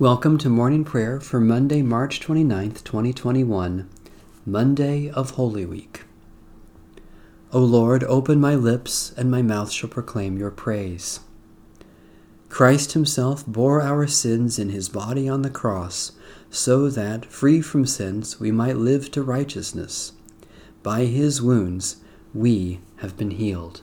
Welcome to morning prayer for Monday, March 29th, 2021, Monday of Holy Week. O Lord, open my lips, and my mouth shall proclaim your praise. Christ Himself bore our sins in His body on the cross, so that, free from sins, we might live to righteousness. By His wounds we have been healed.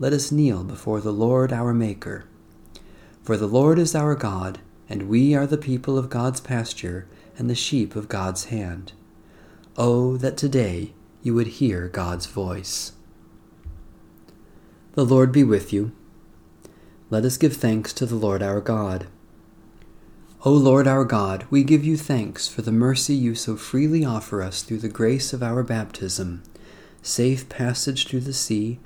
let us kneel before the Lord our Maker. For the Lord is our God, and we are the people of God's pasture and the sheep of God's hand. Oh, that today you would hear God's voice. The Lord be with you. Let us give thanks to the Lord our God. O Lord our God, we give you thanks for the mercy you so freely offer us through the grace of our baptism, safe passage through the sea,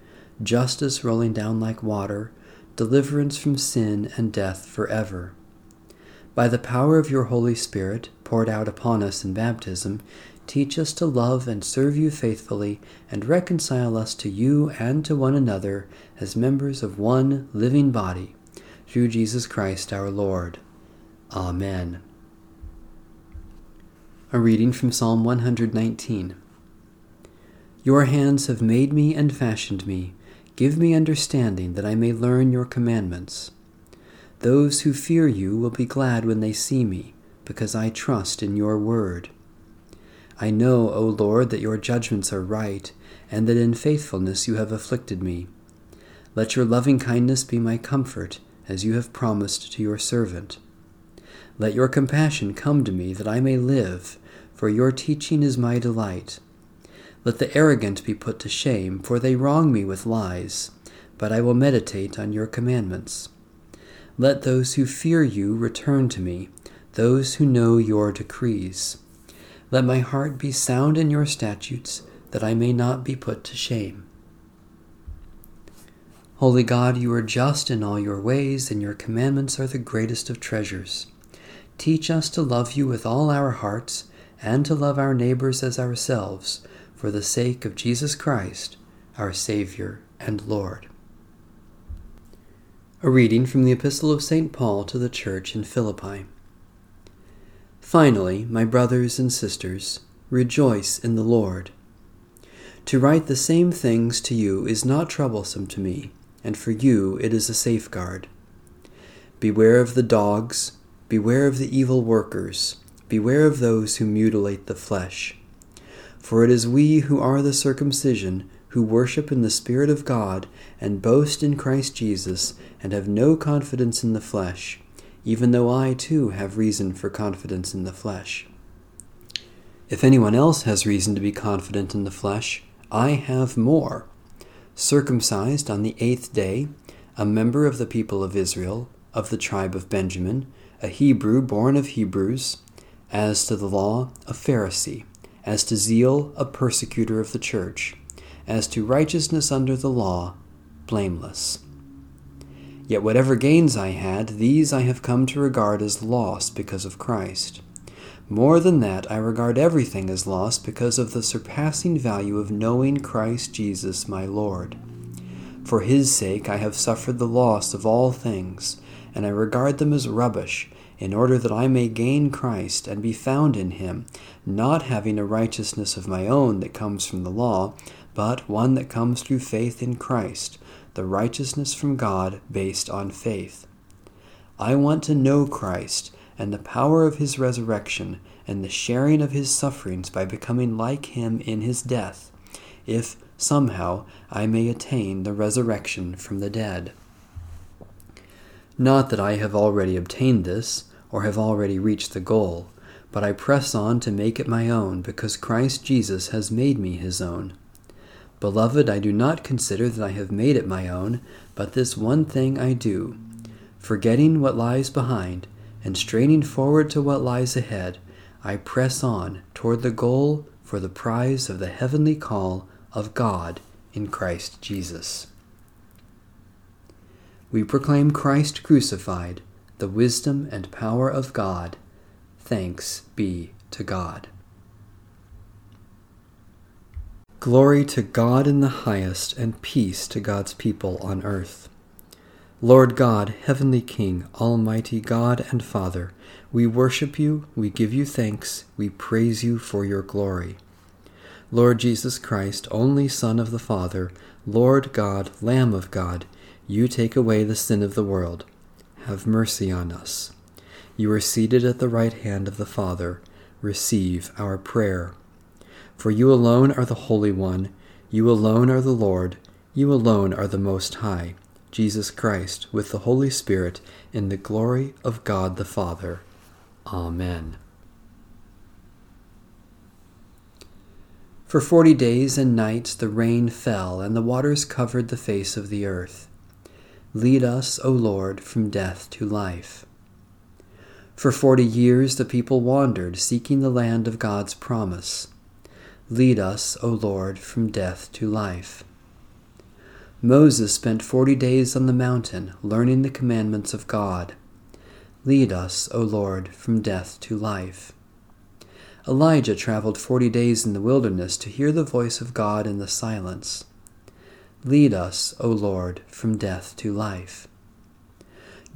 justice rolling down like water, deliverance from sin and death forever. By the power of your Holy Spirit, poured out upon us in baptism, teach us to love and serve you faithfully, and reconcile us to you and to one another as members of one living body, through Jesus Christ our Lord. Amen. A reading from Psalm 119. Your hands have made me and fashioned me. Give me understanding that I may learn your commandments. Those who fear you will be glad when they see me, because I trust in your word. I know, O Lord, that your judgments are right, and that in faithfulness you have afflicted me. Let your loving kindness be my comfort, as you have promised to your servant. Let your compassion come to me, that I may live, for your teaching is my delight. Let the arrogant be put to shame, for they wrong me with lies, but I will meditate on your commandments. Let those who fear you return to me, those who know your decrees. Let my heart be sound in your statutes, that I may not be put to shame. Holy God, you are just in all your ways, and your commandments are the greatest of treasures. Teach us to love you with all our hearts, and to love our neighbors as ourselves for the sake of Jesus Christ, our Savior and Lord. A reading from the Epistle of St. Paul to the Church in Philippi. Finally, my brothers and sisters, rejoice in the Lord. To write the same things to you is not troublesome to me, and for you it is a safeguard. Beware of the dogs, beware of the evil workers, beware of those who mutilate the flesh for it is we who are the circumcision, who worship in the Spirit of God, and boast in Christ Jesus, and have no confidence in the flesh, even though I too have reason for confidence in the flesh. If anyone else has reason to be confident in the flesh, I have more. Circumcised on the eighth day, a member of the people of Israel, of the tribe of Benjamin, a Hebrew born of Hebrews, as to the law, a Pharisee as to zeal, a persecutor of the church, as to righteousness under the law, blameless. Yet whatever gains I had, these I have come to regard as loss because of Christ. More than that, I regard everything as loss because of the surpassing value of knowing Christ Jesus my Lord. For his sake I have suffered the loss of all things, and I regard them as rubbish in order that I may gain Christ and be found in him, not having a righteousness of my own that comes from the law, but one that comes through faith in Christ, the righteousness from God based on faith. I want to know Christ and the power of his resurrection and the sharing of his sufferings by becoming like him in his death, if somehow I may attain the resurrection from the dead. Not that I have already obtained this or have already reached the goal, but I press on to make it my own because Christ Jesus has made me his own. Beloved, I do not consider that I have made it my own, but this one thing I do, Forgetting what lies behind and straining forward to what lies ahead, I press on toward the goal for the prize of the heavenly call of God in Christ Jesus. We proclaim Christ crucified, the wisdom and power of God. Thanks be to God. Glory to God in the highest, and peace to God's people on earth. Lord God, Heavenly King, Almighty God and Father, we worship you, we give you thanks, we praise you for your glory. Lord Jesus Christ, only Son of the Father, Lord God, Lamb of God, you take away the sin of the world. Have mercy on us. You are seated at the right hand of the Father. Receive our prayer. For you alone are the Holy One, you alone are the Lord, you alone are the Most High. Jesus Christ, with the Holy Spirit, in the glory of God the Father. Amen. For forty days and nights the rain fell, and the waters covered the face of the earth. Lead us, O Lord, from death to life. For forty years the people wandered, seeking the land of God's promise. Lead us, O Lord, from death to life. Moses spent forty days on the mountain, learning the commandments of God. Lead us, O Lord, from death to life. Elijah traveled forty days in the wilderness to hear the voice of God in the silence. Lead us, O Lord, from death to life.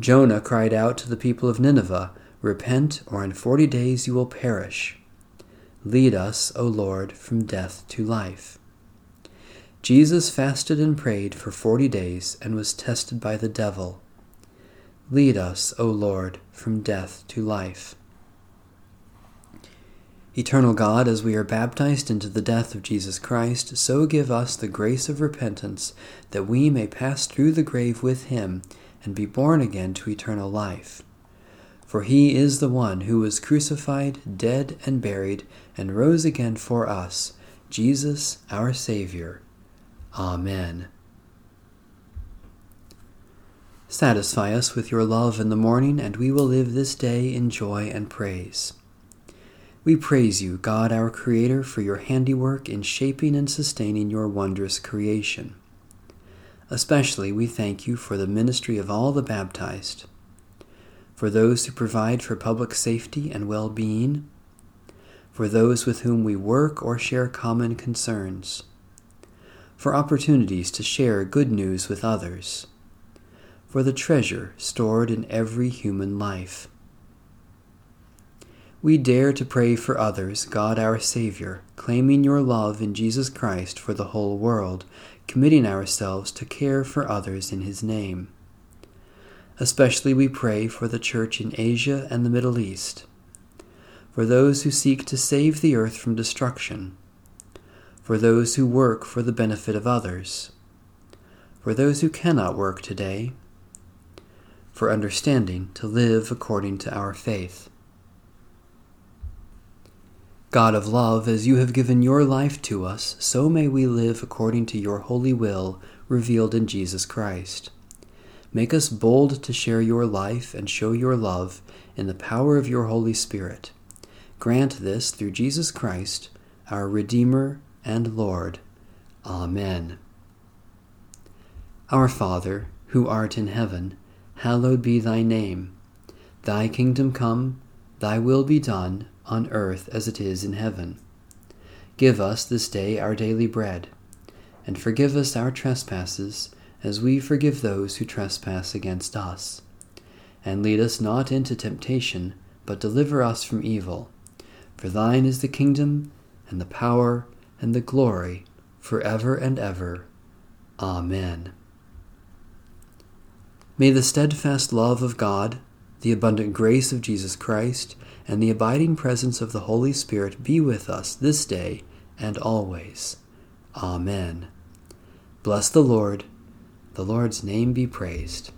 Jonah cried out to the people of Nineveh, Repent, or in forty days you will perish. Lead us, O Lord, from death to life. Jesus fasted and prayed for forty days and was tested by the devil. Lead us, O Lord, from death to life. Eternal God, as we are baptized into the death of Jesus Christ, so give us the grace of repentance, that we may pass through the grave with him and be born again to eternal life. For he is the one who was crucified, dead, and buried, and rose again for us, Jesus our Saviour. Amen. Satisfy us with your love in the morning, and we will live this day in joy and praise. We praise you, God our Creator, for your handiwork in shaping and sustaining your wondrous creation. Especially we thank you for the ministry of all the baptized, for those who provide for public safety and well being, for those with whom we work or share common concerns for opportunities to share good news with others, for the treasure stored in every human life. We dare to pray for others, God our Savior, claiming your love in Jesus Christ for the whole world, committing ourselves to care for others in His name. Especially we pray for the Church in Asia and the Middle East, for those who seek to save the earth from destruction for those who work for the benefit of others, for those who cannot work today, for understanding to live according to our faith. God of love, as you have given your life to us, so may we live according to your holy will revealed in Jesus Christ. Make us bold to share your life and show your love in the power of your Holy Spirit. Grant this through Jesus Christ, our Redeemer and Lord. Amen. Our Father, who art in heaven, hallowed be thy name. Thy kingdom come, thy will be done, on earth as it is in heaven. Give us this day our daily bread, and forgive us our trespasses, as we forgive those who trespass against us. And lead us not into temptation, but deliver us from evil. For thine is the kingdom, and the power, and the glory for ever and ever. Amen. May the steadfast love of God, the abundant grace of Jesus Christ, and the abiding presence of the Holy Spirit be with us this day and always. Amen. Bless the Lord. The Lord's name be praised.